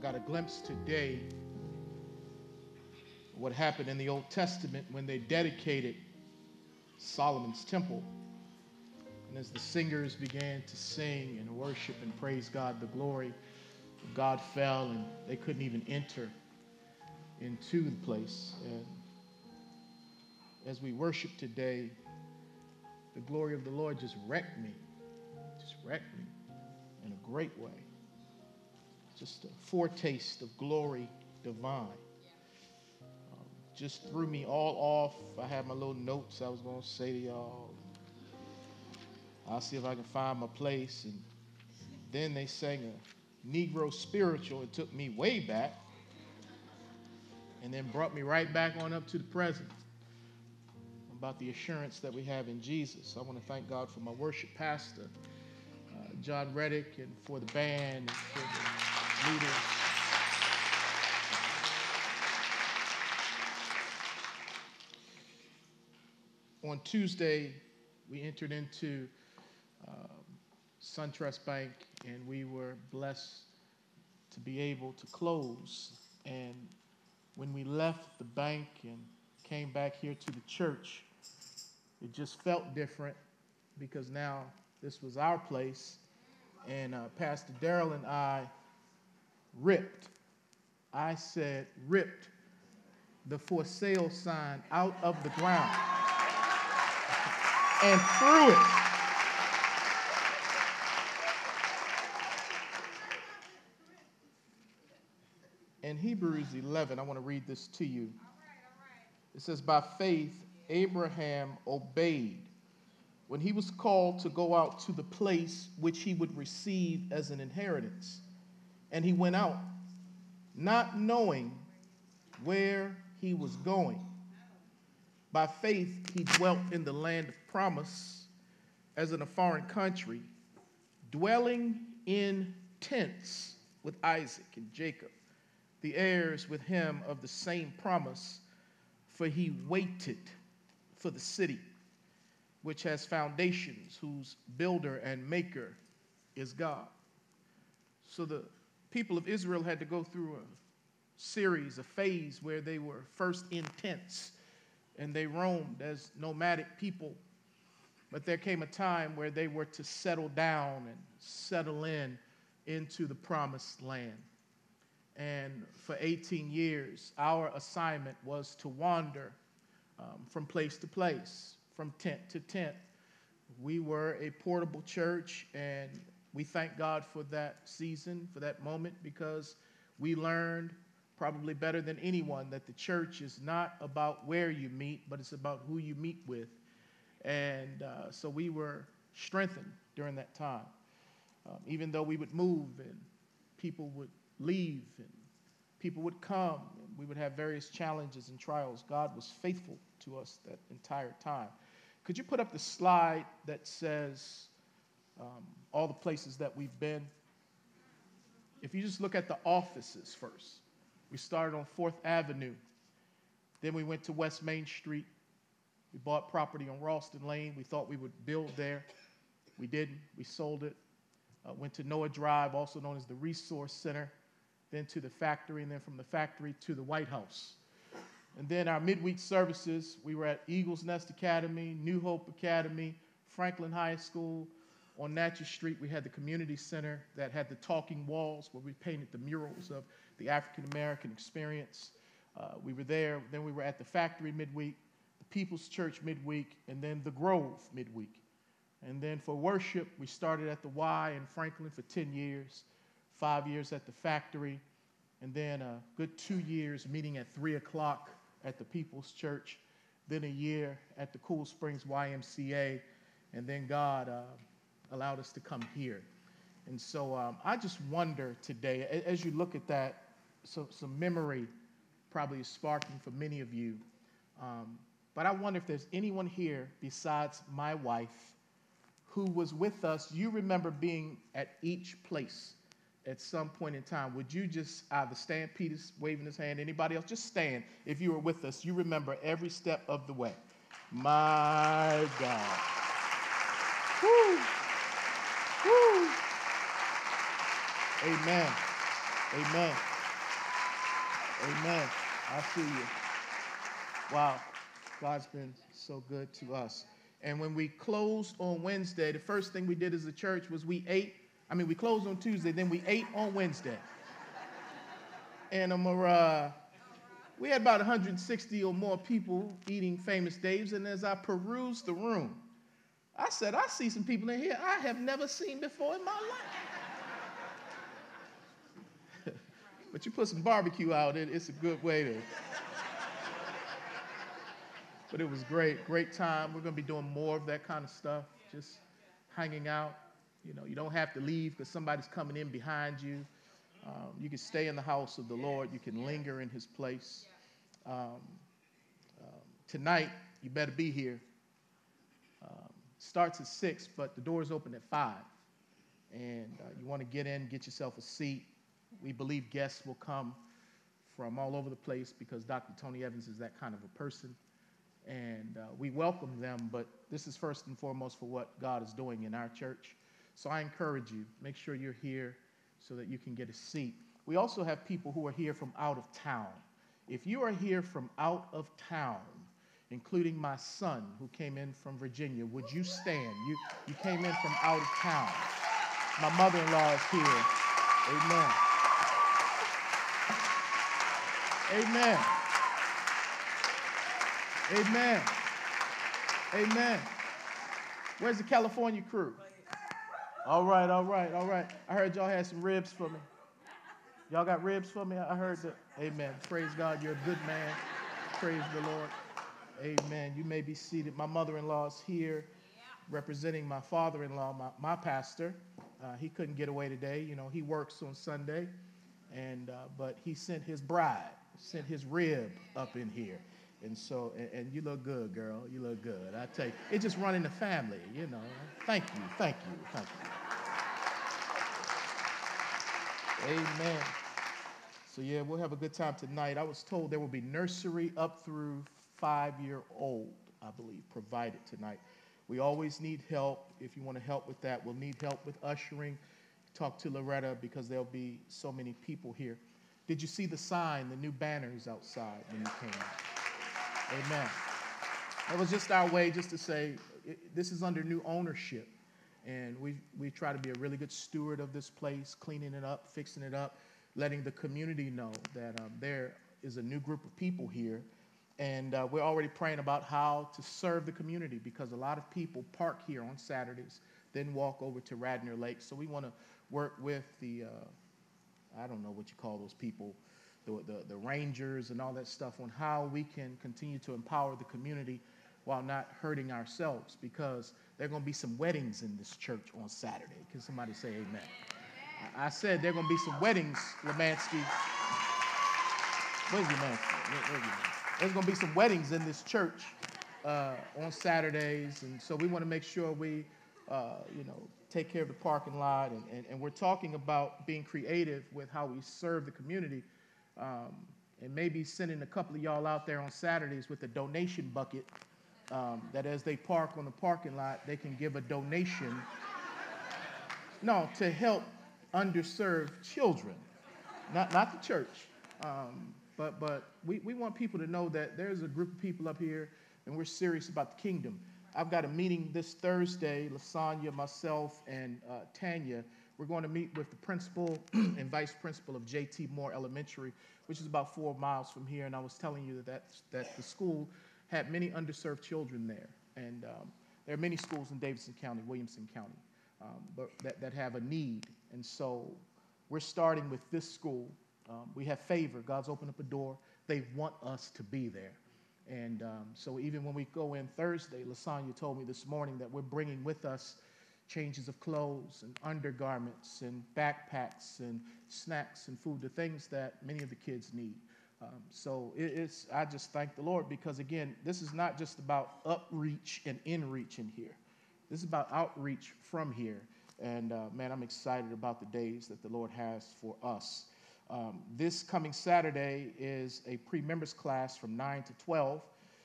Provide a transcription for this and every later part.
got a glimpse today what happened in the Old Testament when they dedicated Solomon's temple. And as the singers began to sing and worship and praise God, the glory of God fell and they couldn't even enter into the place. And as we worship today, the glory of the Lord just wrecked me, just wrecked me in a great way. Just a foretaste of glory divine just threw me all off. I had my little notes I was going to say to y'all. I'll see if I can find my place. And then they sang a Negro spiritual. It took me way back and then brought me right back on up to the present about the assurance that we have in Jesus. I want to thank God for my worship pastor, uh, John Reddick, and for the band leaders. on Tuesday, we entered into um, SunTrust Bank, and we were blessed to be able to close. And when we left the bank and came back here to the church, it just felt different because now this was our place. And uh, Pastor Daryl and I ripped, I said, ripped the for sale sign out of the ground and threw it. In Hebrews 11, I want to read this to you. It says, By faith, Abraham obeyed when he was called to go out to the place which he would receive as an inheritance. And he went out, not knowing where he was going. By faith, he dwelt in the land of promise as in a foreign country, dwelling in tents with Isaac and Jacob, the heirs with him of the same promise, for he waited for the city which has foundations, whose builder and maker is God. So the people of Israel had to go through a series, a phase where they were first in tents and they roamed as nomadic people. But there came a time where they were to settle down and settle in into the promised land. And for 18 years, our assignment was to wander um, from place to place, from tent to tent. We were a portable church, and we thank God for that season, for that moment, because we learned probably better than anyone that the church is not about where you meet, but it's about who you meet with. And uh, so we were strengthened during that time. Um, even though we would move and people would leave and people would come and we would have various challenges and trials, God was faithful to us that entire time. Could you put up the slide that says um, all the places that we've been? If you just look at the offices first, we started on 4th Avenue. Then we went to West Main Street. We bought property on Ralston Lane. We thought we would build there. We didn't. We sold it. Uh, went to Noah Drive, also known as the Resource Center. Then to the factory, and then from the factory to the White House. And then our midweek services, we were at Eagles Nest Academy, New Hope Academy, Franklin High School. On Natchez Street, we had the community center that had the talking walls where we painted the murals of the African American experience. Uh, we were there. Then we were at the factory midweek, the People's Church midweek, and then the Grove midweek. And then for worship, we started at the Y in Franklin for 10 years, five years at the factory, and then a good two years meeting at 3 o'clock at the People's Church, then a year at the Cool Springs YMCA, and then God uh, allowed us to come here. And so um, I just wonder today, as you look at that, so, some memory probably is sparking for many of you. Um, but I wonder if there's anyone here besides my wife who was with us. You remember being at each place at some point in time. Would you just either stand, Peter's waving his hand, anybody else? Just stand if you were with us. You remember every step of the way. My God. Woo. Woo. Amen. Amen. Amen. I see you. Wow. God's been so good to us. And when we closed on Wednesday, the first thing we did as a church was we ate. I mean, we closed on Tuesday, then we ate on Wednesday. And um, uh, we had about 160 or more people eating Famous Dave's. And as I perused the room, I said, I see some people in here I have never seen before in my life. But you put some barbecue out, it, it's a good way to. but it was great, great time. We're going to be doing more of that kind of stuff, just hanging out. You know, you don't have to leave because somebody's coming in behind you. Um, you can stay in the house of the Lord. You can linger in his place. Um, um, tonight, you better be here. Um, starts at 6, but the doors open at 5. And uh, you want to get in, get yourself a seat. We believe guests will come from all over the place because Dr. Tony Evans is that kind of a person. And uh, we welcome them, but this is first and foremost for what God is doing in our church. So I encourage you, make sure you're here so that you can get a seat. We also have people who are here from out of town. If you are here from out of town, including my son who came in from Virginia, would you stand? You, you came in from out of town. My mother in law is here. Amen. Amen. Amen. Amen. Where's the California crew? All right, all right, all right. I heard y'all had some ribs for me. Y'all got ribs for me? I heard that. Amen. Praise God. You're a good man. Praise the Lord. Amen. You may be seated. My mother in law is here representing my father in law, my, my pastor. Uh, he couldn't get away today. You know, he works on Sunday, and uh, but he sent his bride, sent his rib up in here. And so, and, and, you look good, girl. You look good. I tell you, it's just running the family, you know. Thank you, thank you, thank you. Amen. So, yeah, we'll have a good time tonight. I was told there will be nursery up through five year old, I believe, provided tonight. We always need help. If you want to help with that, we'll need help with ushering. Talk to Loretta because there'll be so many people here. Did you see the sign, the new banners outside when you came? Amen. It was just our way just to say this is under new ownership. And we, we try to be a really good steward of this place, cleaning it up, fixing it up, letting the community know that um, there is a new group of people here. And uh, we're already praying about how to serve the community because a lot of people park here on Saturdays, then walk over to Radnor Lake. So we want to work with the, uh, I don't know what you call those people, the, the, the rangers and all that stuff on how we can continue to empower the community while not hurting ourselves because there are going to be some weddings in this church on Saturday. Can somebody say amen? I said there are going to be some weddings, Lemansky. Where's Lemansky? There's going to be some weddings in this church uh, on Saturdays, and so we want to make sure we, uh, you know, take care of the parking lot, and, and, and, we're talking about being creative with how we serve the community, um, and maybe sending a couple of y'all out there on Saturdays with a donation bucket um, that as they park on the parking lot, they can give a donation. No, to help underserved children, not, not the church. Um, but but we, we want people to know that there's a group of people up here and we're serious about the kingdom. I've got a meeting this Thursday, Lasagna, myself, and uh, Tanya. We're going to meet with the principal and vice principal of J.T. Moore Elementary, which is about four miles from here. And I was telling you that, that, the school had many underserved children there. And um, there are many schools in Davidson County, Williamson County, um, but that, that have a need. And so we're starting with this school. Um, we have favor. God's opened up a door. They want us to be there. And um, so even when we go in Thursday, Lasagna told me this morning that we're bringing with us changes of clothes and undergarments and backpacks and snacks and food, the things that many of the kids need. Um, so it, it's, I just thank the Lord because, again, this is not just about upreach and inreach in here. This is about outreach from here. And uh, man, I'm excited about the days that the Lord has for us. Um, this coming Saturday is a pre members class from 9 to 12.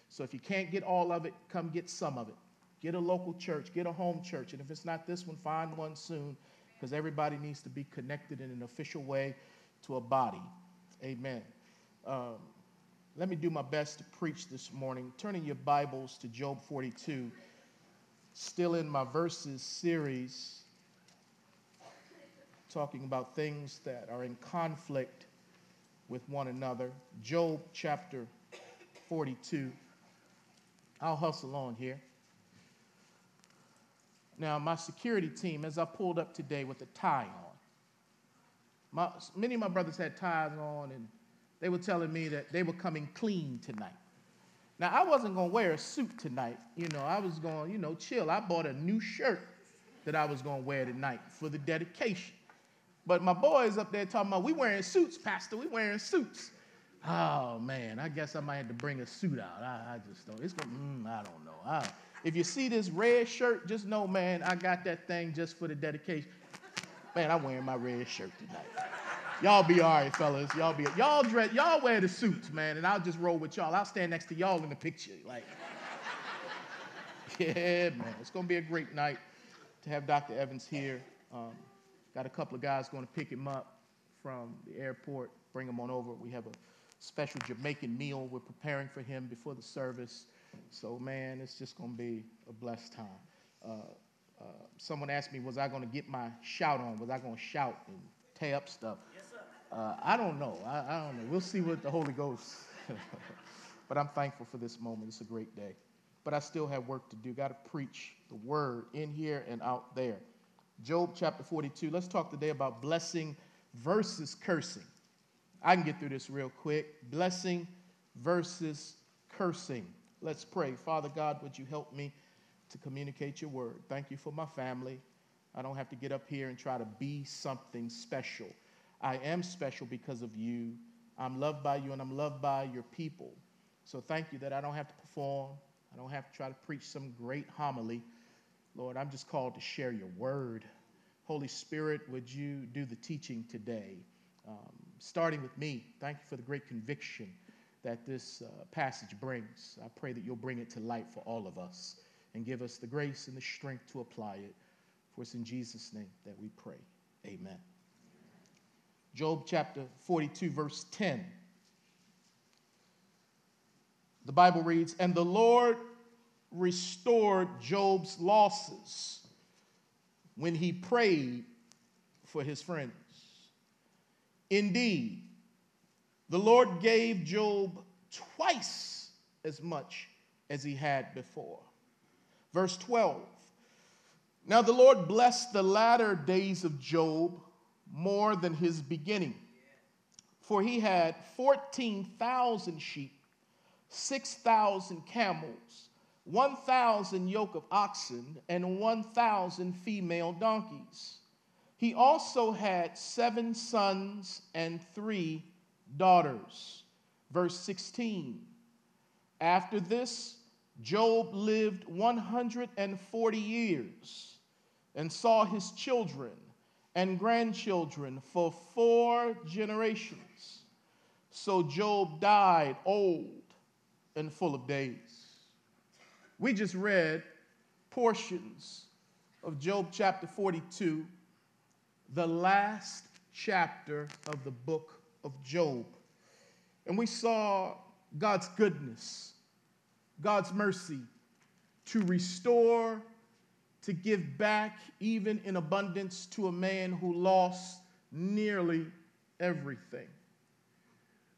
So if you can't get all of it, come get some of it. Get a local church, get a home church. And if it's not this one, find one soon because everybody needs to be connected in an official way to a body. Amen. Um, let me do my best to preach this morning. Turning your Bibles to Job 42, still in my verses series, talking about things that are in conflict with one another. Job chapter 42. I'll hustle on here. Now, my security team, as I pulled up today with a tie on, my, many of my brothers had ties on, and they were telling me that they were coming clean tonight. Now, I wasn't going to wear a suit tonight. You know, I was going, you know, chill. I bought a new shirt that I was going to wear tonight for the dedication. But my boys up there talking about, we wearing suits, Pastor, we wearing suits. Oh, man, I guess I might have to bring a suit out. I, I just don't, it's going, mm, I don't know. I, if you see this red shirt, just know, man, I got that thing just for the dedication. Man, I'm wearing my red shirt tonight. Y'all be all right, fellas. Y'all be y'all dress y'all wear the suits, man, and I'll just roll with y'all. I'll stand next to y'all in the picture. Like, yeah, man. It's gonna be a great night to have Dr. Evans here. Um, got a couple of guys going to pick him up from the airport, bring him on over. We have a special Jamaican meal we're preparing for him before the service. So, man, it's just going to be a blessed time. Uh, uh, someone asked me, was I going to get my shout on? Was I going to shout and tear up stuff? Uh, I don't know. I, I, don't know. We'll see what the Holy Ghost. but I'm thankful for this moment. It's a great day. But I still have work to do. Got to preach the word in here and out there. Job chapter 42. Let's talk today about blessing versus cursing. I can get through this real quick. Blessing versus cursing. Let's pray. Father God, would you help me to communicate your word? Thank you for my family. I don't have to get up here and try to be something special. I am special because of you. I'm loved by you and I'm loved by your people. So thank you that I don't have to perform. I don't have to try to preach some great homily. Lord, I'm just called to share your word. Holy Spirit, would you do the teaching today? Um, starting with me, thank you for the great conviction that this uh, passage brings. I pray that you'll bring it to light for all of us and give us the grace and the strength to apply it. For it's in Jesus' name that we pray. Amen. Job chapter 42, verse 10. The Bible reads, And the Lord restored Job's losses when he prayed for his friends. Indeed, the Lord gave Job twice as much as he had before. Verse 12 Now the Lord blessed the latter days of Job more than his beginning. For he had 14,000 sheep, 6,000 camels, 1,000 yoke of oxen, and 1,000 female donkeys. He also had seven sons and three daughters. Verse 16 After this, Job lived 140 years and saw his children and grandchildren for four generations. So Job died old and full of days. We just read portions of Job chapter 42, the last chapter of the book of Job. And we saw God's goodness, God's mercy to restore to give back, even in abundance, to a man who lost nearly everything.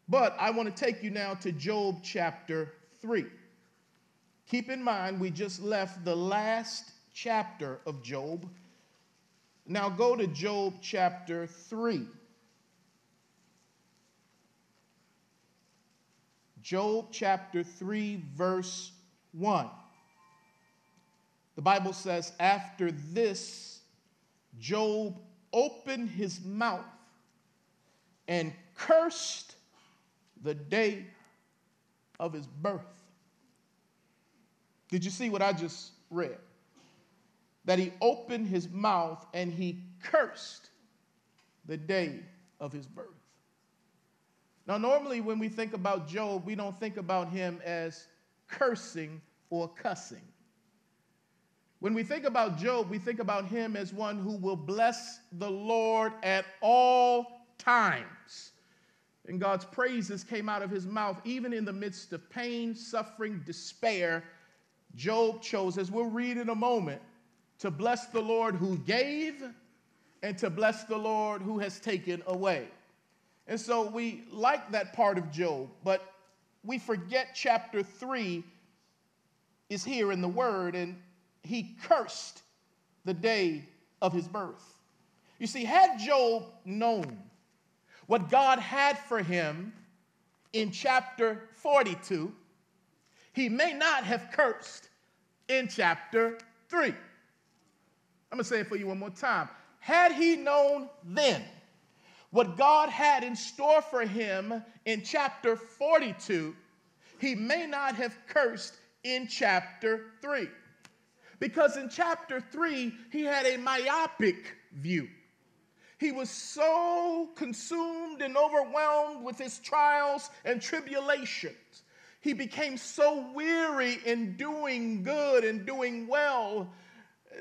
But I want to take you now to Job chapter 3. Keep in mind, we just left the last chapter of Job. Now go to Job chapter 3. Job chapter 3, verse 1. The Bible says, after this, Job opened his mouth and cursed the day of his birth. Did you see what I just read? That he opened his mouth and he cursed the day of his birth. Now, normally when we think about Job, we don't think about him as cursing or cussing. When we think about Job, we think about him as one who will bless the Lord at all times. And God's praises came out of his mouth, even in the midst of pain, suffering, despair. Job chose, as we'll read in a moment, to bless the Lord who gave and to bless the Lord who has taken away. And so we like that part of Job, but we forget chapter 3 is here in the word, and he cursed the day of his birth. You see, had Job known what God had for him in chapter 42, he may not have cursed in chapter 3. I'm going to say it for you one more time. Had he known then what God had in store for him in chapter 42, he may not have cursed in chapter 3. Because in chapter 3, he had a myopic view. He was so consumed and overwhelmed with his trials and tribulations. He became so weary in doing good and doing well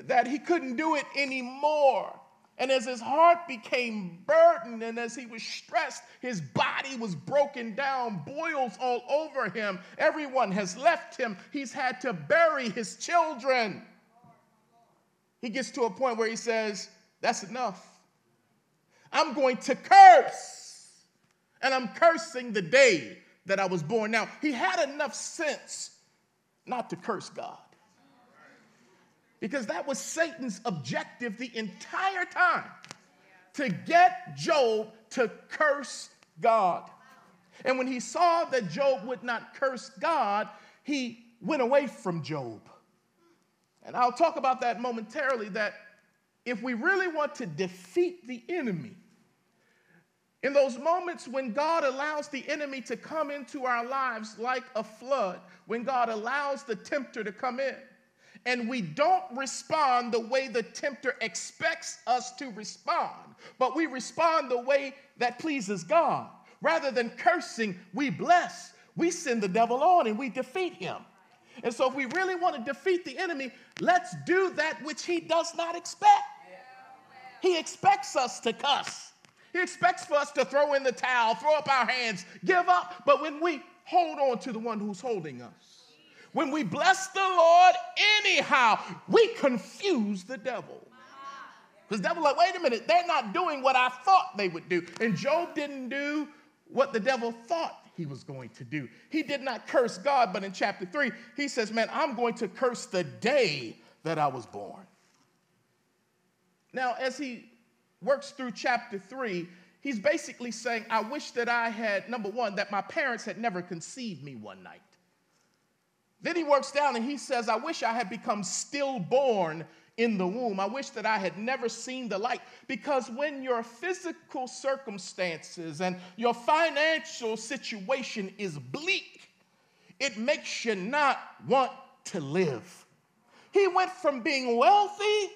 that he couldn't do it anymore. And as his heart became burdened and as he was stressed, his body was broken down, boils all over him. Everyone has left him. He's had to bury his children. He gets to a point where he says, That's enough. I'm going to curse. And I'm cursing the day that I was born. Now, he had enough sense not to curse God. Because that was Satan's objective the entire time to get Job to curse God. And when he saw that Job would not curse God, he went away from Job. And I'll talk about that momentarily that if we really want to defeat the enemy, in those moments when God allows the enemy to come into our lives like a flood, when God allows the tempter to come in, and we don't respond the way the tempter expects us to respond, but we respond the way that pleases God. Rather than cursing, we bless. We send the devil on and we defeat him. And so, if we really want to defeat the enemy, let's do that which he does not expect. He expects us to cuss. He expects for us to throw in the towel, throw up our hands, give up. But when we hold on to the one who's holding us, when we bless the Lord anyhow, we confuse the devil. Because devil like, wait a minute, they're not doing what I thought they would do. And Job didn't do what the devil thought he was going to do. He did not curse God, but in chapter 3, he says, Man, I'm going to curse the day that I was born. Now, as he works through chapter 3, he's basically saying, I wish that I had, number one, that my parents had never conceived me one night. Then he works down and he says, I wish I had become stillborn in the womb. I wish that I had never seen the light. Because when your physical circumstances and your financial situation is bleak, it makes you not want to live. He went from being wealthy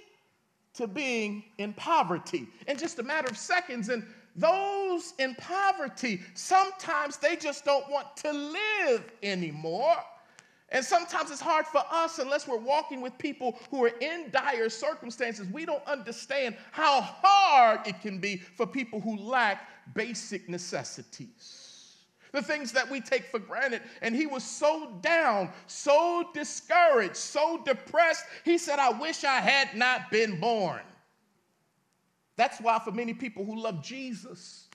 to being in poverty in just a matter of seconds. And those in poverty, sometimes they just don't want to live anymore. And sometimes it's hard for us unless we're walking with people who are in dire circumstances. We don't understand how hard it can be for people who lack basic necessities. The things that we take for granted. And he was so down, so discouraged, so depressed. He said, I wish I had not been born. That's why, for many people who love Jesus,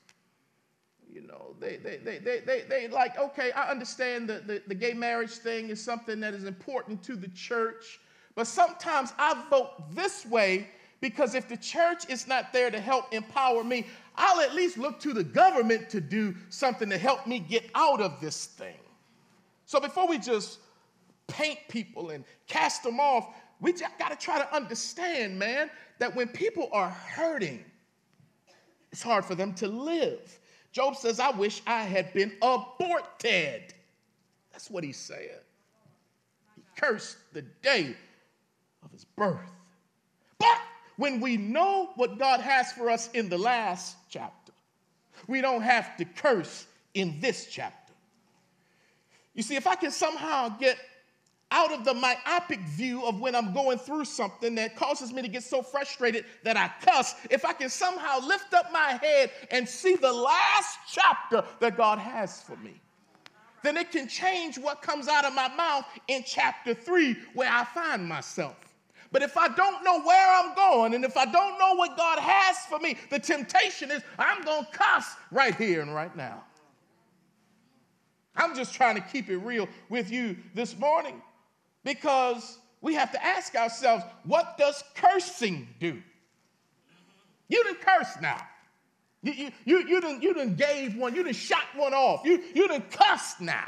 you know, they, they, they, they, they, they like, okay, I understand that the, the gay marriage thing is something that is important to the church, but sometimes I vote this way because if the church is not there to help empower me, I'll at least look to the government to do something to help me get out of this thing. So before we just paint people and cast them off, we just got to try to understand, man, that when people are hurting, it's hard for them to live. Job says, I wish I had been aborted. That's what he said. He cursed the day of his birth. But when we know what God has for us in the last chapter, we don't have to curse in this chapter. You see, if I can somehow get out of the myopic view of when I'm going through something that causes me to get so frustrated that I cuss, if I can somehow lift up my head and see the last chapter that God has for me, then it can change what comes out of my mouth in chapter three, where I find myself. But if I don't know where I'm going and if I don't know what God has for me, the temptation is I'm going to cuss right here and right now. I'm just trying to keep it real with you this morning because we have to ask ourselves what does cursing do? You didn't curse now. You, you, you, you, done, you done gave one, you done shot one off, you, you done cussed now.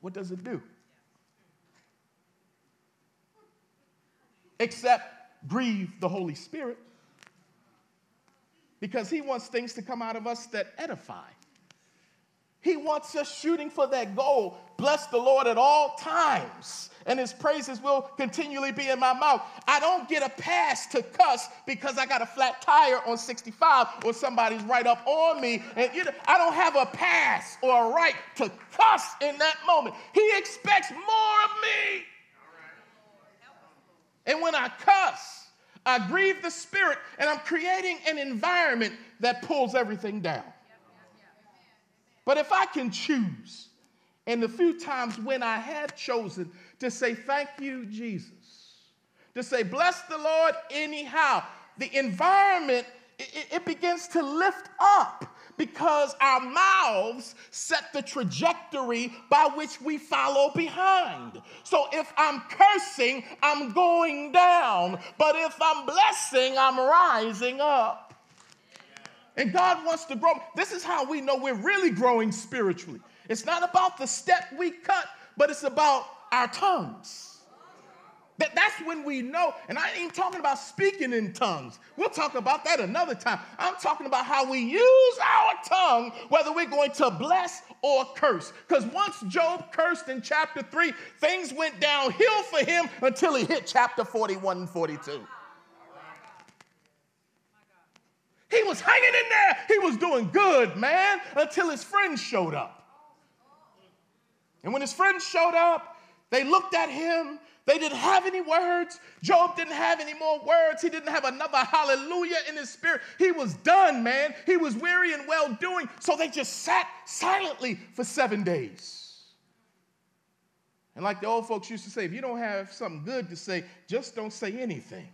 What does it do? Except grieve the Holy Spirit because He wants things to come out of us that edify. He wants us shooting for that goal. Bless the Lord at all times, and his praises will continually be in my mouth. I don't get a pass to cuss because I got a flat tire on 65 or somebody's right up on me. And you know, I don't have a pass or a right to cuss in that moment. He expects more of me. And when I cuss, I grieve the Spirit, and I'm creating an environment that pulls everything down. But if I can choose, and the few times when I have chosen to say, Thank you, Jesus, to say, Bless the Lord anyhow, the environment, it, it begins to lift up because our mouths set the trajectory by which we follow behind. So if I'm cursing, I'm going down. But if I'm blessing, I'm rising up. And God wants to grow. This is how we know we're really growing spiritually. It's not about the step we cut, but it's about our tongues. That, that's when we know, and I ain't talking about speaking in tongues. We'll talk about that another time. I'm talking about how we use our tongue, whether we're going to bless or curse. Because once Job cursed in chapter 3, things went downhill for him until he hit chapter 41 and 42. He was hanging in there. He was doing good, man, until his friends showed up. And when his friends showed up, they looked at him. They didn't have any words. Job didn't have any more words. He didn't have another hallelujah in his spirit. He was done, man. He was weary and well doing. So they just sat silently for seven days. And like the old folks used to say, if you don't have something good to say, just don't say anything.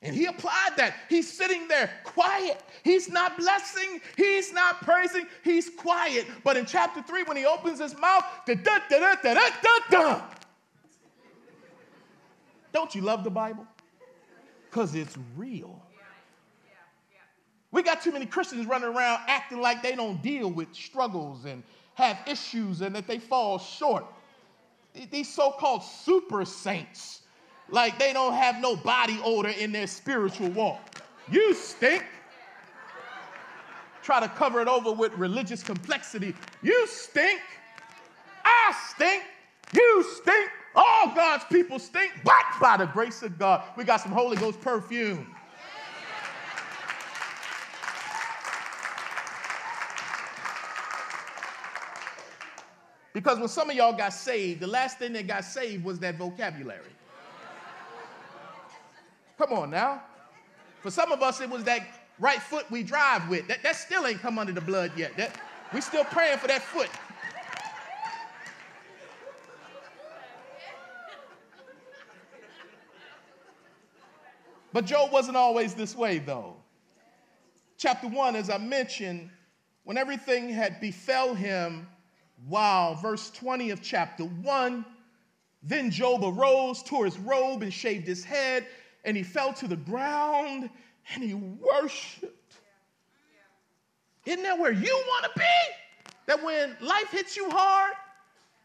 And he applied that. He's sitting there quiet. He's not blessing. He's not praising. He's quiet. But in chapter 3, when he opens his mouth, da, da, da, da, da, da, da. Don't you love the Bible? Because it's real. We got too many Christians running around acting like they don't deal with struggles and have issues and that they fall short. These so called super saints like they don't have no body odor in their spiritual walk. You stink. Try to cover it over with religious complexity. You stink. I stink. You stink. All God's people stink, but by the grace of God, we got some Holy Ghost perfume. Because when some of y'all got saved, the last thing that got saved was that vocabulary. Come on now. For some of us, it was that right foot we drive with. That, that still ain't come under the blood yet. That, we still praying for that foot. But Job wasn't always this way, though. Chapter 1, as I mentioned, when everything had befell him, wow, verse 20 of chapter 1, then Job arose, tore his robe, and shaved his head and he fell to the ground and he worshiped. Isn't that where you want to be? That when life hits you hard,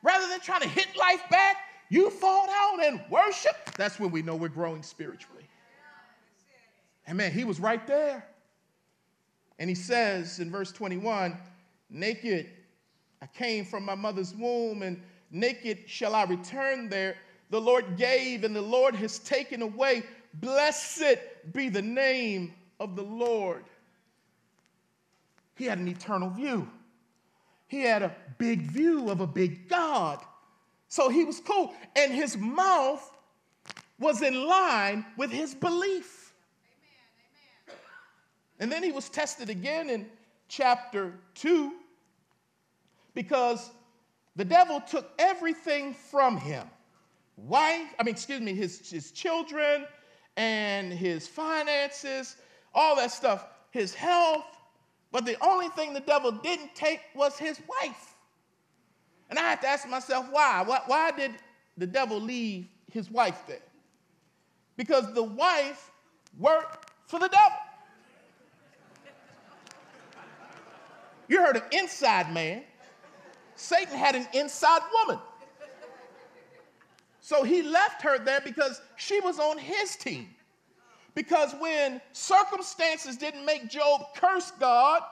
rather than trying to hit life back, you fall down and worship. That's when we know we're growing spiritually. And man, he was right there. And he says in verse 21 Naked I came from my mother's womb, and naked shall I return there. The Lord gave, and the Lord has taken away. Blessed be the name of the Lord. He had an eternal view. he had a big view of a big God. So he was cool. And his mouth was in line with his belief. And then he was tested again in chapter 2 because the devil took everything from him wife, I mean, excuse me, his, his children and his finances, all that stuff, his health. But the only thing the devil didn't take was his wife. And I had to ask myself, why? Why, why did the devil leave his wife there? Because the wife worked for the devil. You heard of inside man. Satan had an inside woman. So he left her there because she was on his team. Because when circumstances didn't make Job curse God,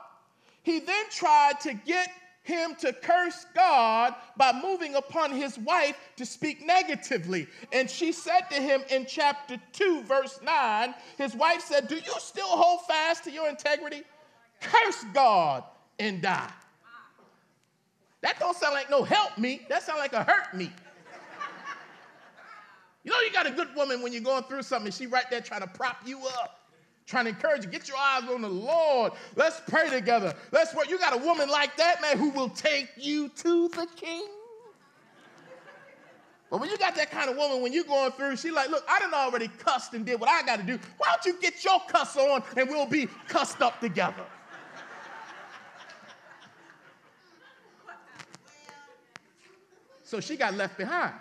he then tried to get him to curse God by moving upon his wife to speak negatively. And she said to him in chapter 2, verse 9, his wife said, Do you still hold fast to your integrity? Curse God and die. That don't sound like no help me. That sound like a hurt me. You know, you got a good woman when you're going through something, she right there trying to prop you up, trying to encourage you. Get your eyes on the Lord. Let's pray together. Let's work. You got a woman like that, man, who will take you to the king. But when you got that kind of woman, when you're going through, she like, look, I done already cussed and did what I got to do. Why don't you get your cuss on and we'll be cussed up together? So she got left behind.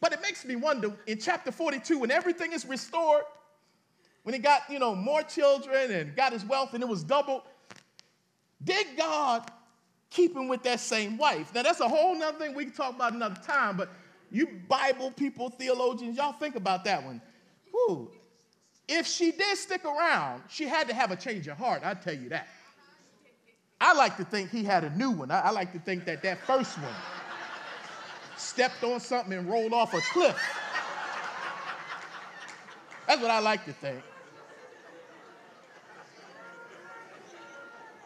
But it makes me wonder in chapter 42, when everything is restored, when he got, you know, more children and got his wealth and it was doubled, did God keep him with that same wife? Now, that's a whole nother thing we can talk about another time, but you Bible people, theologians, y'all think about that one. Whew. If she did stick around, she had to have a change of heart, I tell you that. I like to think he had a new one. I, I like to think that that first one stepped on something and rolled off a cliff. That's what I like to think.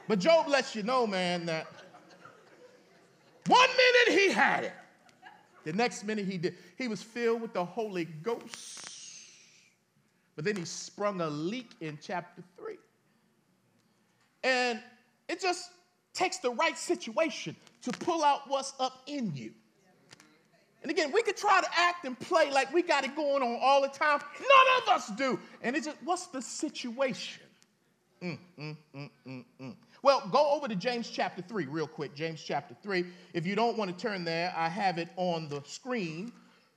But Job lets you know, man, that one minute he had it, the next minute he did. He was filled with the Holy Ghost. But then he sprung a leak in chapter 3. And it just takes the right situation to pull out what's up in you. And again, we could try to act and play like we got it going on all the time. None of us do. And it's just, what's the situation? Mm, mm, mm, mm, mm. Well, go over to James chapter 3 real quick. James chapter 3. If you don't want to turn there, I have it on the screen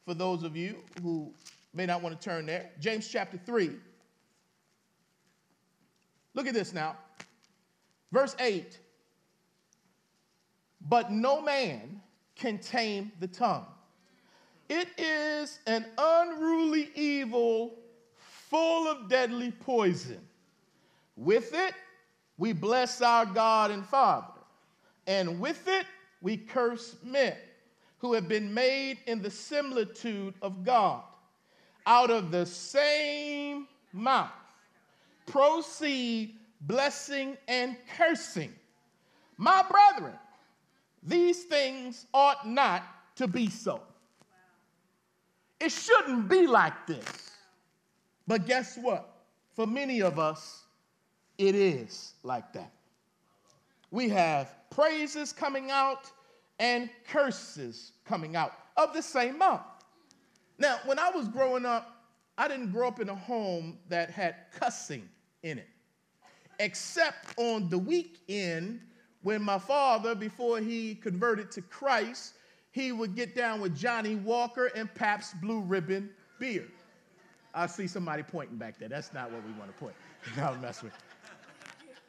for those of you who may not want to turn there. James chapter 3. Look at this now. Verse 8. But no man can tame the tongue. It is an unruly evil full of deadly poison. With it, we bless our God and Father, and with it, we curse men who have been made in the similitude of God. Out of the same mouth proceed blessing and cursing. My brethren, these things ought not to be so. It shouldn't be like this. But guess what? For many of us, it is like that. We have praises coming out and curses coming out of the same mouth. Now, when I was growing up, I didn't grow up in a home that had cussing in it, except on the weekend when my father, before he converted to Christ, he would get down with Johnnie Walker and Pabst Blue Ribbon beer. I see somebody pointing back there. That's not what we want to point. i will mess with.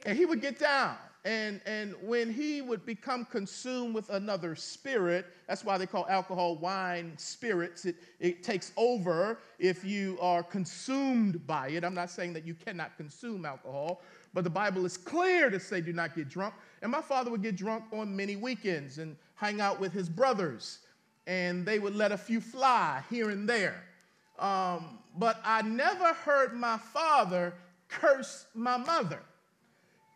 And he would get down. And, and when he would become consumed with another spirit, that's why they call alcohol wine spirits. It, it takes over if you are consumed by it. I'm not saying that you cannot consume alcohol, but the Bible is clear to say do not get drunk. And my father would get drunk on many weekends and hang out with his brothers, and they would let a few fly here and there. Um, but I never heard my father curse my mother.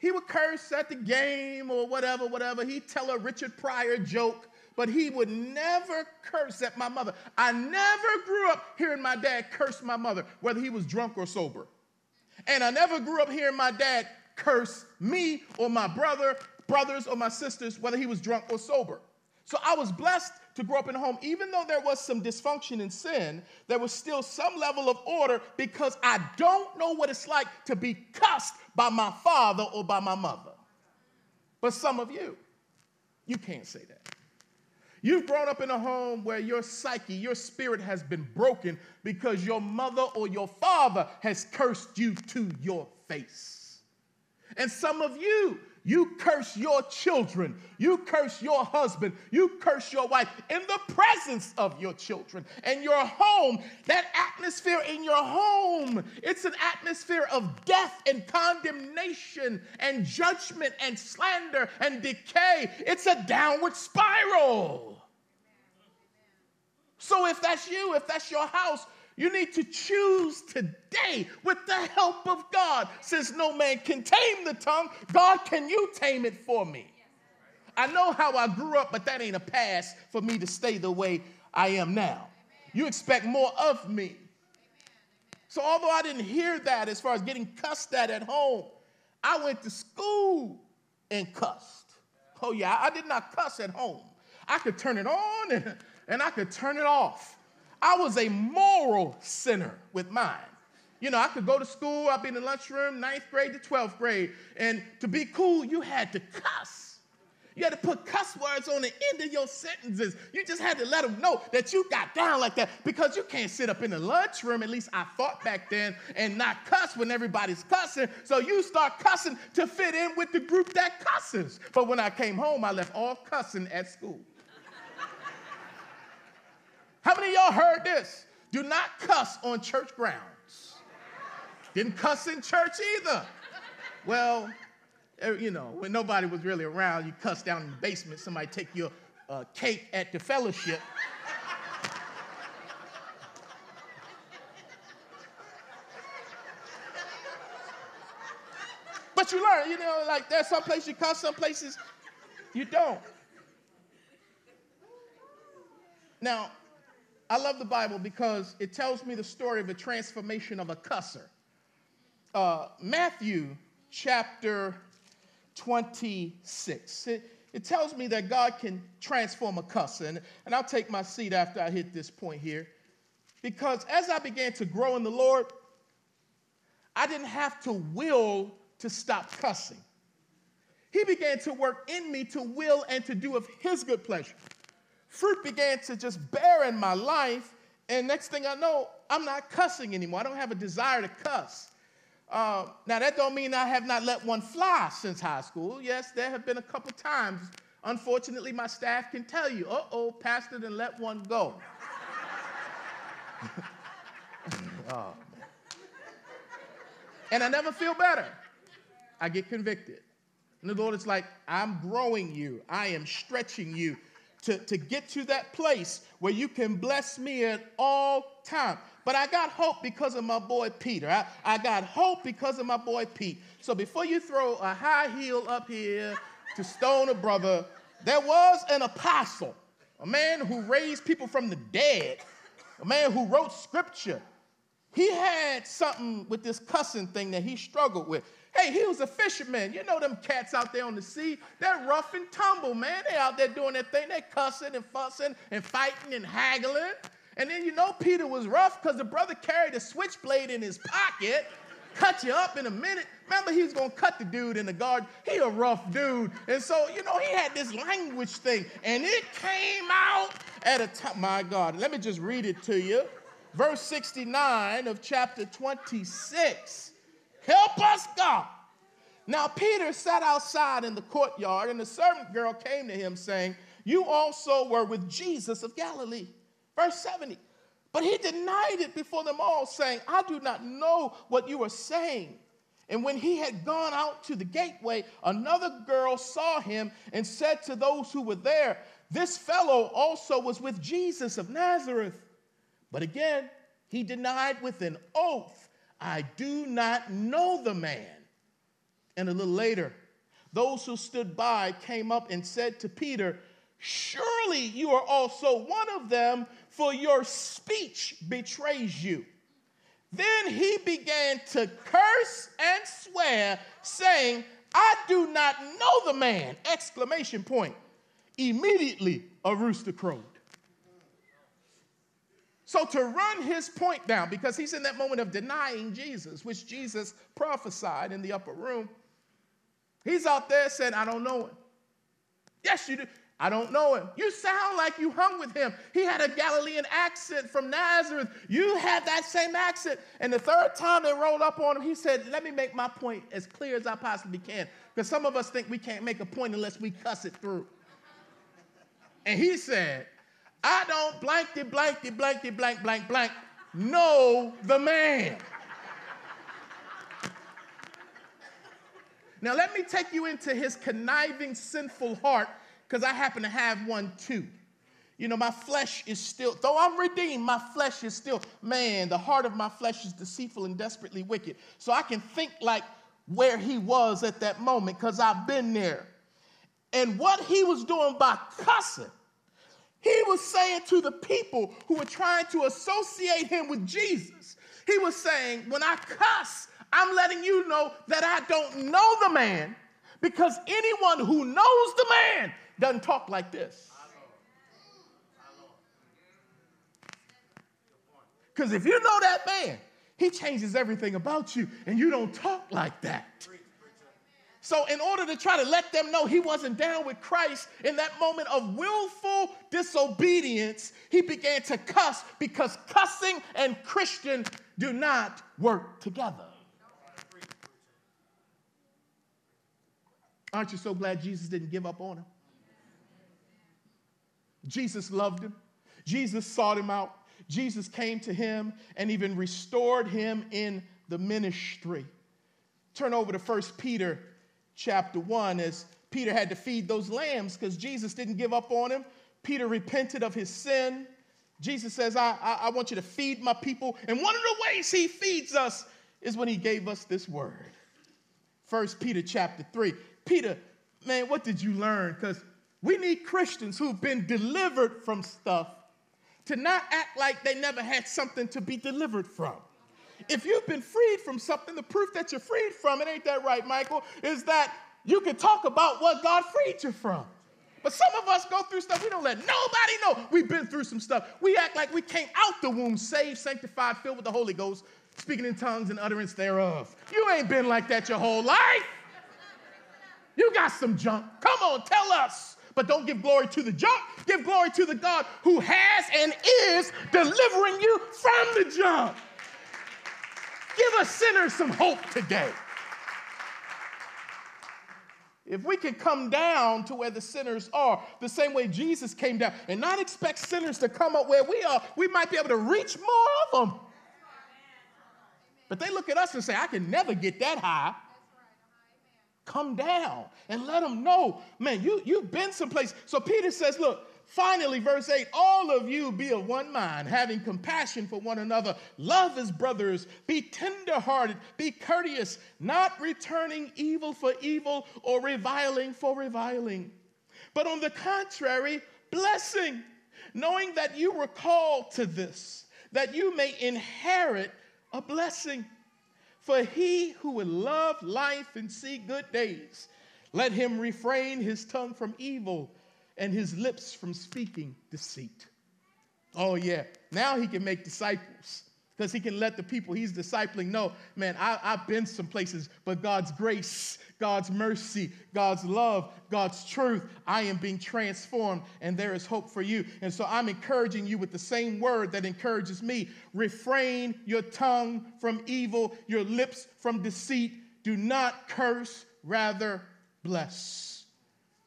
he would curse at the game or whatever, whatever. He'd tell a Richard Pryor joke, but he would never curse at my mother. I never grew up hearing my dad curse my mother, whether he was drunk or sober. And I never grew up hearing my dad curse me or my brother, brothers or my sisters, whether he was drunk or sober. So I was blessed to grow up in a home, even though there was some dysfunction and sin, there was still some level of order because I don't know what it's like to be cussed by my father or by my mother. But some of you, you can't say that. You've grown up in a home where your psyche, your spirit has been broken because your mother or your father has cursed you to your face. And some of you, you curse your children. You curse your husband. You curse your wife in the presence of your children. And your home, that atmosphere in your home, it's an atmosphere of death and condemnation and judgment and slander and decay. It's a downward spiral. So if that's you, if that's your house, you need to choose today with the help of God. Since no man can tame the tongue, God, can you tame it for me? I know how I grew up, but that ain't a pass for me to stay the way I am now. You expect more of me. So, although I didn't hear that as far as getting cussed at at home, I went to school and cussed. Oh, yeah, I did not cuss at home. I could turn it on and, and I could turn it off. I was a moral sinner with mine. You know, I could go to school, I'd be in the lunchroom, ninth grade to 12th grade, and to be cool, you had to cuss. You had to put cuss words on the end of your sentences. You just had to let them know that you got down like that because you can't sit up in the lunchroom, at least I thought back then, and not cuss when everybody's cussing. So you start cussing to fit in with the group that cusses. But when I came home, I left all cussing at school. How many of y'all heard this? Do not cuss on church grounds. Didn't cuss in church either. Well, eh, you know, when nobody was really around, you cuss down in the basement. Somebody take your uh, cake at the fellowship. but you learn, you know, like there's some places you cuss, some places you don't. Now, I love the Bible because it tells me the story of a transformation of a cusser. Uh, Matthew chapter 26. It, it, tells me that God can transform a cusser. And, and I'll take my seat after I hit this point here. Because as I began to grow in the Lord, I didn't have to will to stop cussing. He began to work in me to will and to do of His good pleasure fruit began to just bear in my life. And next thing I know, I'm not cussing anymore. I don't have a desire to cuss. Uh, now that don't mean I have not let one fly since high school. Yes, there have been a couple times. Unfortunately, my staff can tell you, uh oh, pastor didn't let one go. oh, and I never feel better. I get convicted. And the Lord is like, I'm growing you, I am stretching you to, to get to that place where you can bless me at all time. But I got hope because of my boy Peter. I, I got hope because of my boy Pete. So before you throw a high heel up here to stone a brother, there was an apostle, a man who raised people from the dead, a man who wrote scripture. He had something with this cussing thing that he struggled with. Hey, he was a fisherman. You know them cats out there on the sea, they're rough and tumble, man. They out there doing their thing. They cussing and fussing and fighting and haggling. And then you know Peter was rough because the brother carried a switchblade in his pocket, cut you up in a minute. Remember, he was gonna cut the dude in the garden. He a rough dude. And so, you know, he had this language thing, and it came out at a time. My God, let me just read it to you. Verse 69 of chapter 26. Help us, God. Now, Peter sat outside in the courtyard, and the servant girl came to him, saying, You also were with Jesus of Galilee. Verse 70. But he denied it before them all, saying, I do not know what you are saying. And when he had gone out to the gateway, another girl saw him and said to those who were there, This fellow also was with Jesus of Nazareth. But again, he denied with an oath I do not know the man. And a little later, those who stood by came up and said to Peter, Surely you are also one of them, for your speech betrays you. Then he began to curse and swear, saying, I do not know the man! Exclamation point. Immediately a rooster crowed. So, to run his point down, because he's in that moment of denying Jesus, which Jesus prophesied in the upper room, he's out there saying, I don't know him. Yes, you do. I don't know him. You sound like you hung with him. He had a Galilean accent from Nazareth. You had that same accent. And the third time they rolled up on him, he said, Let me make my point as clear as I possibly can. Because some of us think we can't make a point unless we cuss it through. And he said, I don't blankety, blankety, blankety, blank, blank, blank know the man. now, let me take you into his conniving, sinful heart, because I happen to have one too. You know, my flesh is still, though I'm redeemed, my flesh is still, man, the heart of my flesh is deceitful and desperately wicked. So I can think like where he was at that moment because I've been there. And what he was doing by cussing he was saying to the people who were trying to associate him with Jesus, he was saying, When I cuss, I'm letting you know that I don't know the man because anyone who knows the man doesn't talk like this. Because if you know that man, he changes everything about you and you don't talk like that. So, in order to try to let them know he wasn't down with Christ in that moment of willful disobedience, he began to cuss because cussing and Christian do not work together. Aren't you so glad Jesus didn't give up on him? Jesus loved him. Jesus sought him out. Jesus came to him and even restored him in the ministry. Turn over to 1 Peter chapter 1 as Peter had to feed those lambs because Jesus didn't give up on him. Peter repented of his sin. Jesus says, I, I, I, want you to feed my people. And one of the ways he feeds us is when he gave us this word. First Peter chapter 3. Peter, man, what did you learn? Because we need Christians who've been delivered from stuff to not act like they never had something to be delivered from. If you've been freed from something, the proof that you're freed from it, ain't that right, Michael? Is that you can talk about what God freed you from. But some of us go through stuff we don't let nobody know. We've been through some stuff. We act like we came out the womb saved, sanctified, filled with the Holy Ghost, speaking in tongues and utterance thereof. You ain't been like that your whole life. You got some junk. Come on, tell us. But don't give glory to the junk. Give glory to the God who has and is delivering you from the junk. Give a sinner some hope today. If we can come down to where the sinners are, the same way Jesus came down, and not expect sinners to come up where we are, we might be able to reach more of them. But they look at us and say, I can never get that high. Come down and let them know, man, you, you've been someplace. So Peter says, Look, Finally, verse 8 all of you be of one mind, having compassion for one another, love as brothers, be tenderhearted, be courteous, not returning evil for evil or reviling for reviling. But on the contrary, blessing, knowing that you were called to this, that you may inherit a blessing. For he who would love life and see good days, let him refrain his tongue from evil and his lips from speaking deceit. Oh, yeah. Now he can make disciples because he can let the people he's discipling know, man, I, have been some places, but God's grace, God's mercy, God's love, God's truth, I am being transformed, and there is hope for you. And so I'm encouraging you with the same word that encourages me refrain your tongue from evil, your lips from deceit. Do not curse, rather bless.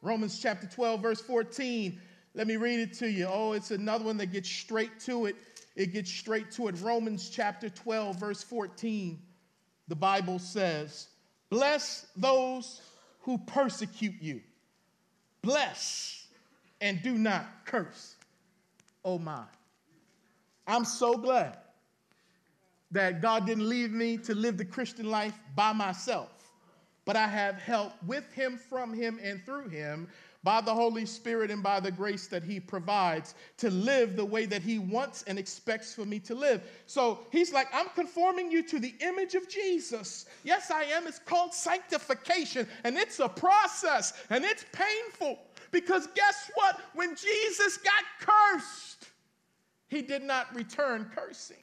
Romans chapter 12, verse 14. Let me read it to you. Oh, it's another one that gets straight to it. It gets straight to it. Romans chapter 12, verse 14. The Bible says, Bless those who persecute you. Bless and do not curse. Oh my. I'm so glad that God didn't leave me to live the Christian life by myself. But I have help with him, from him, and through him by the Holy Spirit and by the grace that He provides to live the way that He wants and expects for me to live. So He's like, I'm conforming you to the image of Jesus. Yes, I am. It's called sanctification, and it's a process, and it's painful because guess what? When Jesus got cursed, He did not return cursing.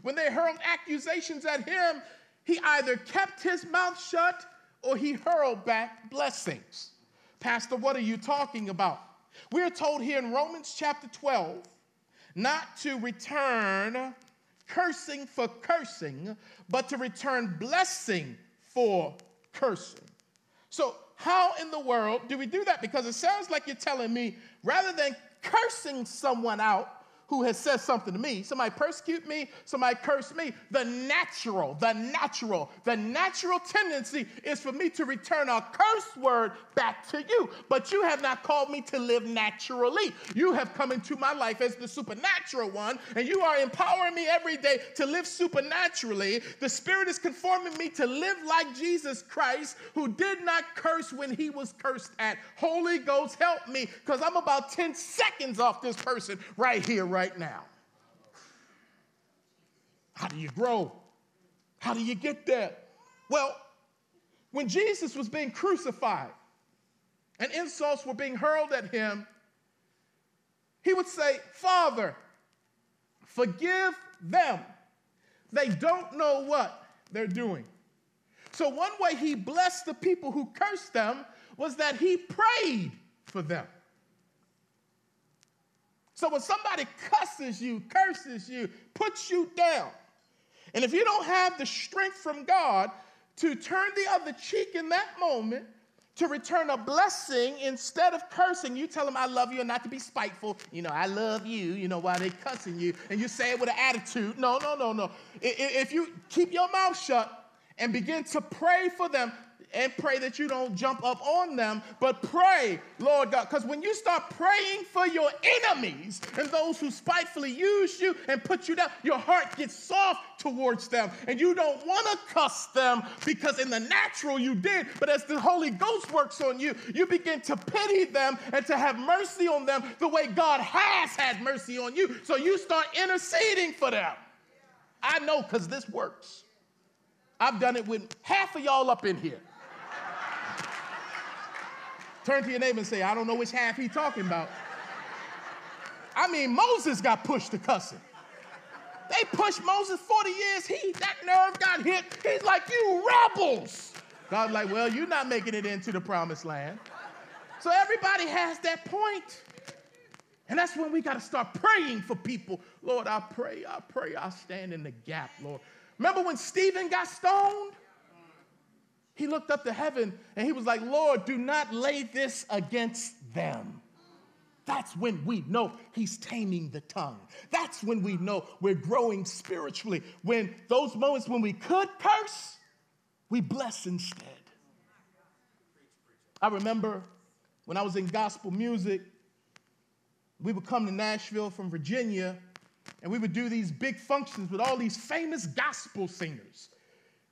When they hurled accusations at Him, He either kept His mouth shut or He hurled back blessings. Pastor, what are you talking about? We're told here in Romans chapter 12 not to return cursing for cursing, but to return blessing for cursing. So, how in the world do we do that? Because it sounds like you're telling me rather than cursing someone out, who has said something to me, somebody persecute me, somebody curse me, the natural, the natural, the natural tendency is for me to return a curse word back to you. But you have not called me to live naturally. You have come into my life as the supernatural one, and you are empowering me every day to live supernaturally. The Spirit is conforming me to live like Jesus Christ, who did not curse when he was cursed at. Holy Ghost, help me, because I'm about 10 seconds off this person right here, right right now. How do you grow? How do you get there? Well, when Jesus was being crucified and insults were being hurled at him, he would say, Father, forgive them. They don't know what they're doing. So, one way he blessed the people who cursed them was that he prayed for them. So when somebody cusses you, curses you, puts you down, and if you don't have the strength from God to turn the other cheek in that moment, to return a blessing instead of cursing, you tell them, I love you, and not to be spiteful. You know, I love you, you know, while they cussing you, and you say it with an attitude. No, no, no, no. If you keep your mouth shut and begin to pray for them, and pray that you don't jump up on them, but pray, Lord God. Because when you start praying for your enemies and those who spitefully use you and put you down, your heart gets soft towards them. And you don't want to cuss them because in the natural you did. But as the Holy Ghost works on you, you begin to pity them and to have mercy on them the way God has had mercy on you. So you start interceding for them. I know because this works. I've done it with half of y'all up in here. Turn to your neighbor and say, I don't know which half he's talking about. I mean, Moses got pushed to cussing. They pushed Moses 40 years. He that nerve got hit. He's like, you rebels. God's like, well, you're not making it into the promised land. So everybody has that point. And that's when we got to start praying for people. Lord, I pray, I pray, I stand in the gap, Lord. Remember when Stephen got stoned? He looked up to heaven and he was like, Lord, do not lay this against them. That's when we know he's taming the tongue. That's when we know we're growing spiritually. When those moments when we could curse, we bless instead. I remember when I was in gospel music, we would come to Nashville from Virginia and we would do these big functions with all these famous gospel singers.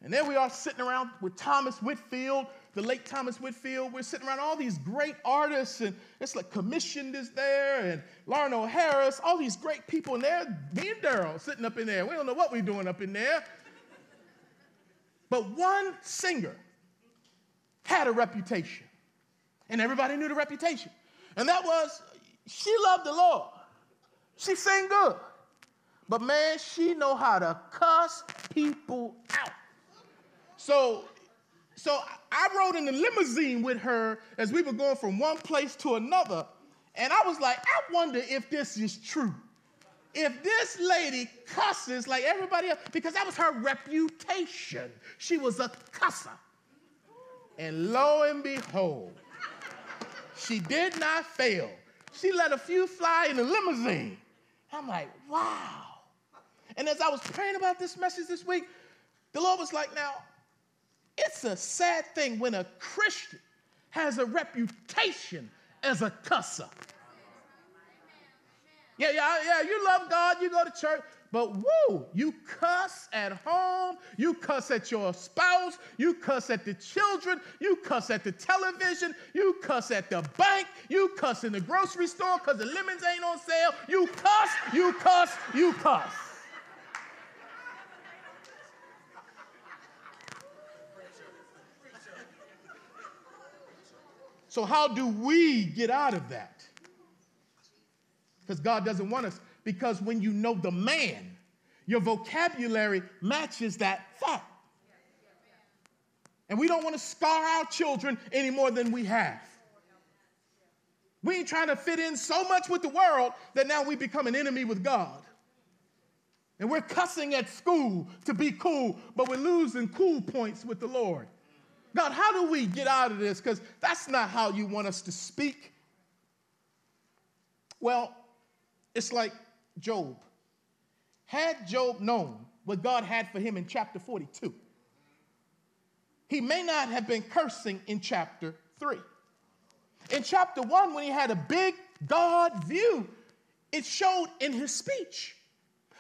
And there we are sitting around with Thomas Whitfield, the late Thomas Whitfield. We're sitting around all these great artists, and it's like commissioned is there, and Larnelle Harris, all these great people, and there, me and Daryl sitting up in there. We don't know what we're doing up in there. But one singer had a reputation, and everybody knew the reputation. And that was she loved the Lord. She sang good. But man, she know how to cuss people out. So, so I rode in the limousine with her as we were going from one place to another. And I was like, I wonder if this is true. If this lady cusses like everybody else, because that was her reputation. She was a cusser. And lo and behold, she did not fail. She let a few fly in the limousine. I'm like, wow. And as I was praying about this message this week, the Lord was like, now, it's a sad thing when a Christian has a reputation as a cusser. Yeah, yeah, yeah, you love God, you go to church, But woo, you cuss at home, you cuss at your spouse, you cuss at the children, you cuss at the television, you cuss at the bank, you cuss in the grocery store because the lemons ain't on sale. You cuss, you cuss, you cuss. So, how do we get out of that? Because God doesn't want us. Because when you know the man, your vocabulary matches that fact. And we don't want to scar our children any more than we have. We ain't trying to fit in so much with the world that now we become an enemy with God. And we're cussing at school to be cool, but we're losing cool points with the Lord. God, how do we get out of this? Because that's not how you want us to speak. Well, it's like Job. Had Job known what God had for him in chapter 42, he may not have been cursing in chapter 3. In chapter 1, when he had a big God view, it showed in his speech.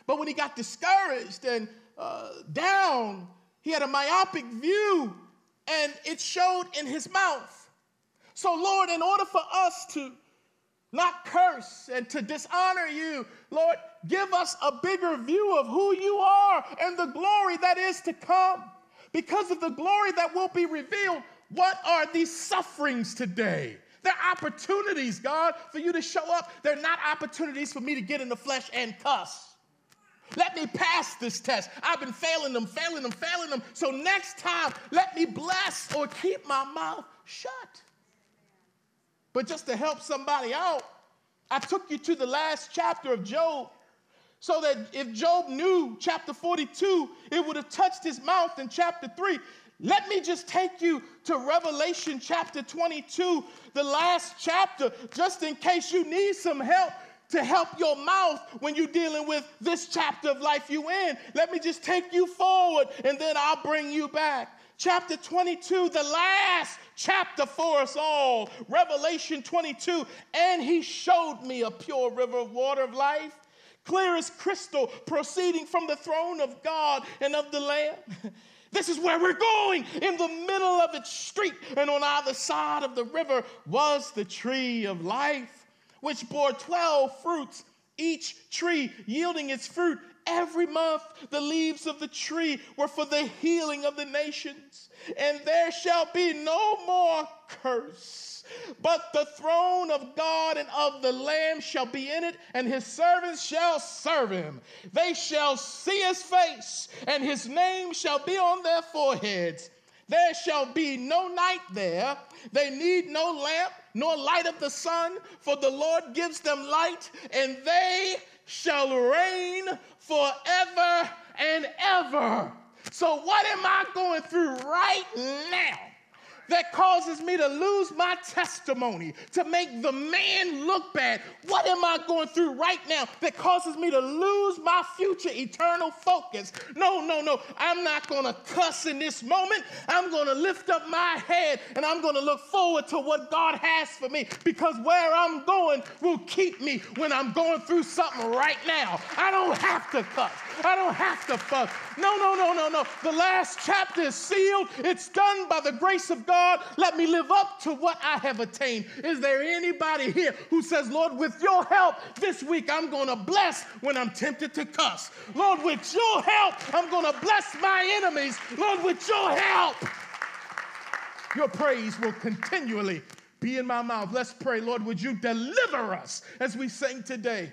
But when he got discouraged and uh, down, he had a myopic view and it showed in his mouth. So, Lord, in order for us to not curse and to dishonor you, Lord, give us a bigger view of who you are and the glory that is to come. Because of the glory that will be revealed, what are these sufferings today? They're opportunities, God, for you to show up. They're not opportunities for me to get in the flesh and cuss. Let me pass this test. I've been failing them, failing them, failing them. So next time, let me bless or keep my mouth shut. But just to help somebody out, I took you to the last chapter of Job so that if Job knew chapter 42, it would have touched his mouth in chapter 3. Let me just take you to Revelation chapter 22, the last chapter, just in case you need some help to help your mouth when you're dealing with this chapter of life you in. Let me just take you forward and then I'll bring you back. Chapter 22, the last chapter for us all, Revelation 22. And he showed me a pure river of water of life, clear as crystal, proceeding from the throne of God and of the Lamb. This is where we're going in the middle of its street. And on either side of the river was the tree of life which bore 12 fruits, each tree yielding its fruit every month. The leaves of the tree were for the healing of the nations. And there shall be no more curse, but the throne of God and of the Lamb shall be in it, and his servants shall serve him. They shall see his face, and his name shall be on their foreheads. There shall be no night there. They need no lamp nor light of the sun, for the Lord gives them light, and they shall reign forever and ever. So, what am I going through right now? That causes me to lose my testimony, to make the man look bad? What am I going through right now that causes me to lose my future eternal focus? No, no, no. I'm not going to cuss in this moment. I'm going to lift up my head and I'm going to look forward to what God has for me because where I'm going will keep me when I'm going through something right now. I don't have to cuss. I don't have to fuck. No, no, no, no, no. The last chapter is sealed. It's done by the grace of God. Let me live up to what I have attained. Is there anybody here who says, Lord, with your help this week, I'm going to bless when I'm tempted to cuss? Lord, with your help, I'm going to bless my enemies. Lord, with your help, your praise will continually be in my mouth. Let's pray. Lord, would you deliver us as we sing today?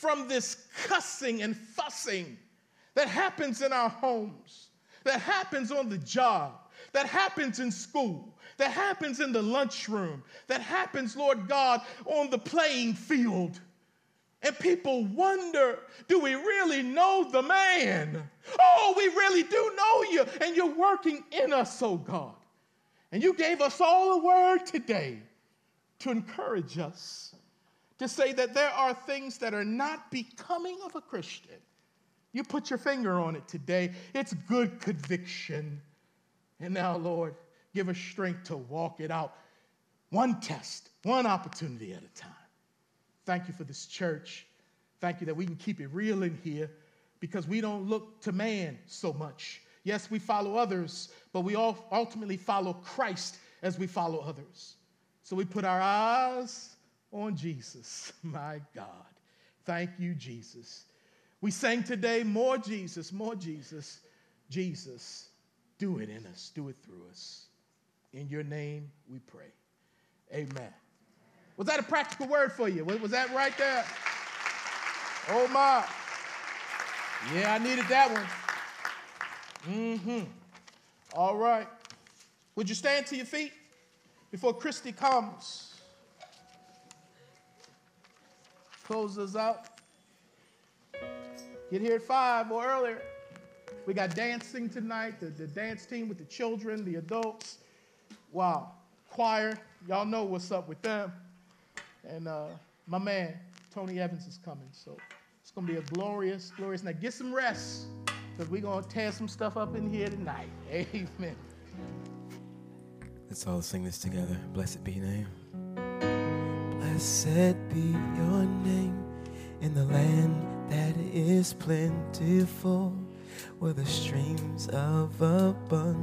From this cussing and fussing that happens in our homes, that happens on the job, that happens in school, that happens in the lunchroom, that happens, Lord God, on the playing field. And people wonder do we really know the man? Oh, we really do know you, and you're working in us, oh God. And you gave us all a word today to encourage us to say that there are things that are not becoming of a Christian. You put your finger on it today. It's good conviction. And now, Lord, give us strength to walk it out one test, one opportunity at a time. Thank you for this church. Thank you that we can keep it real in here. because we don't look to man so much. Yes, we follow others, but we all ultimately follow Christ as we follow others. So we put our eyes on Jesus. My God. Thank you, Jesus. We sang today, More Jesus, more Jesus. Jesus, do it in us, do it through us. In your name we pray. Amen. Was that a practical word for you? Was that right there? Oh my. Yeah, I needed that one. Mm-hmm. All right. Would you stand to your feet before Christy comes? Close us out. Get here at five or earlier. We got dancing tonight, the, the dance team with the children, the adults. Wow. Choir, y'all know what's up with them. And uh, my man, Tony Evans, is coming. So it's going to be a glorious, glorious night. Get some rest because we're going to tear some stuff up in here tonight. Amen. Let's all sing this together. Blessed be your name. Blessed be your name in the land that is plentiful, where the streams of abundance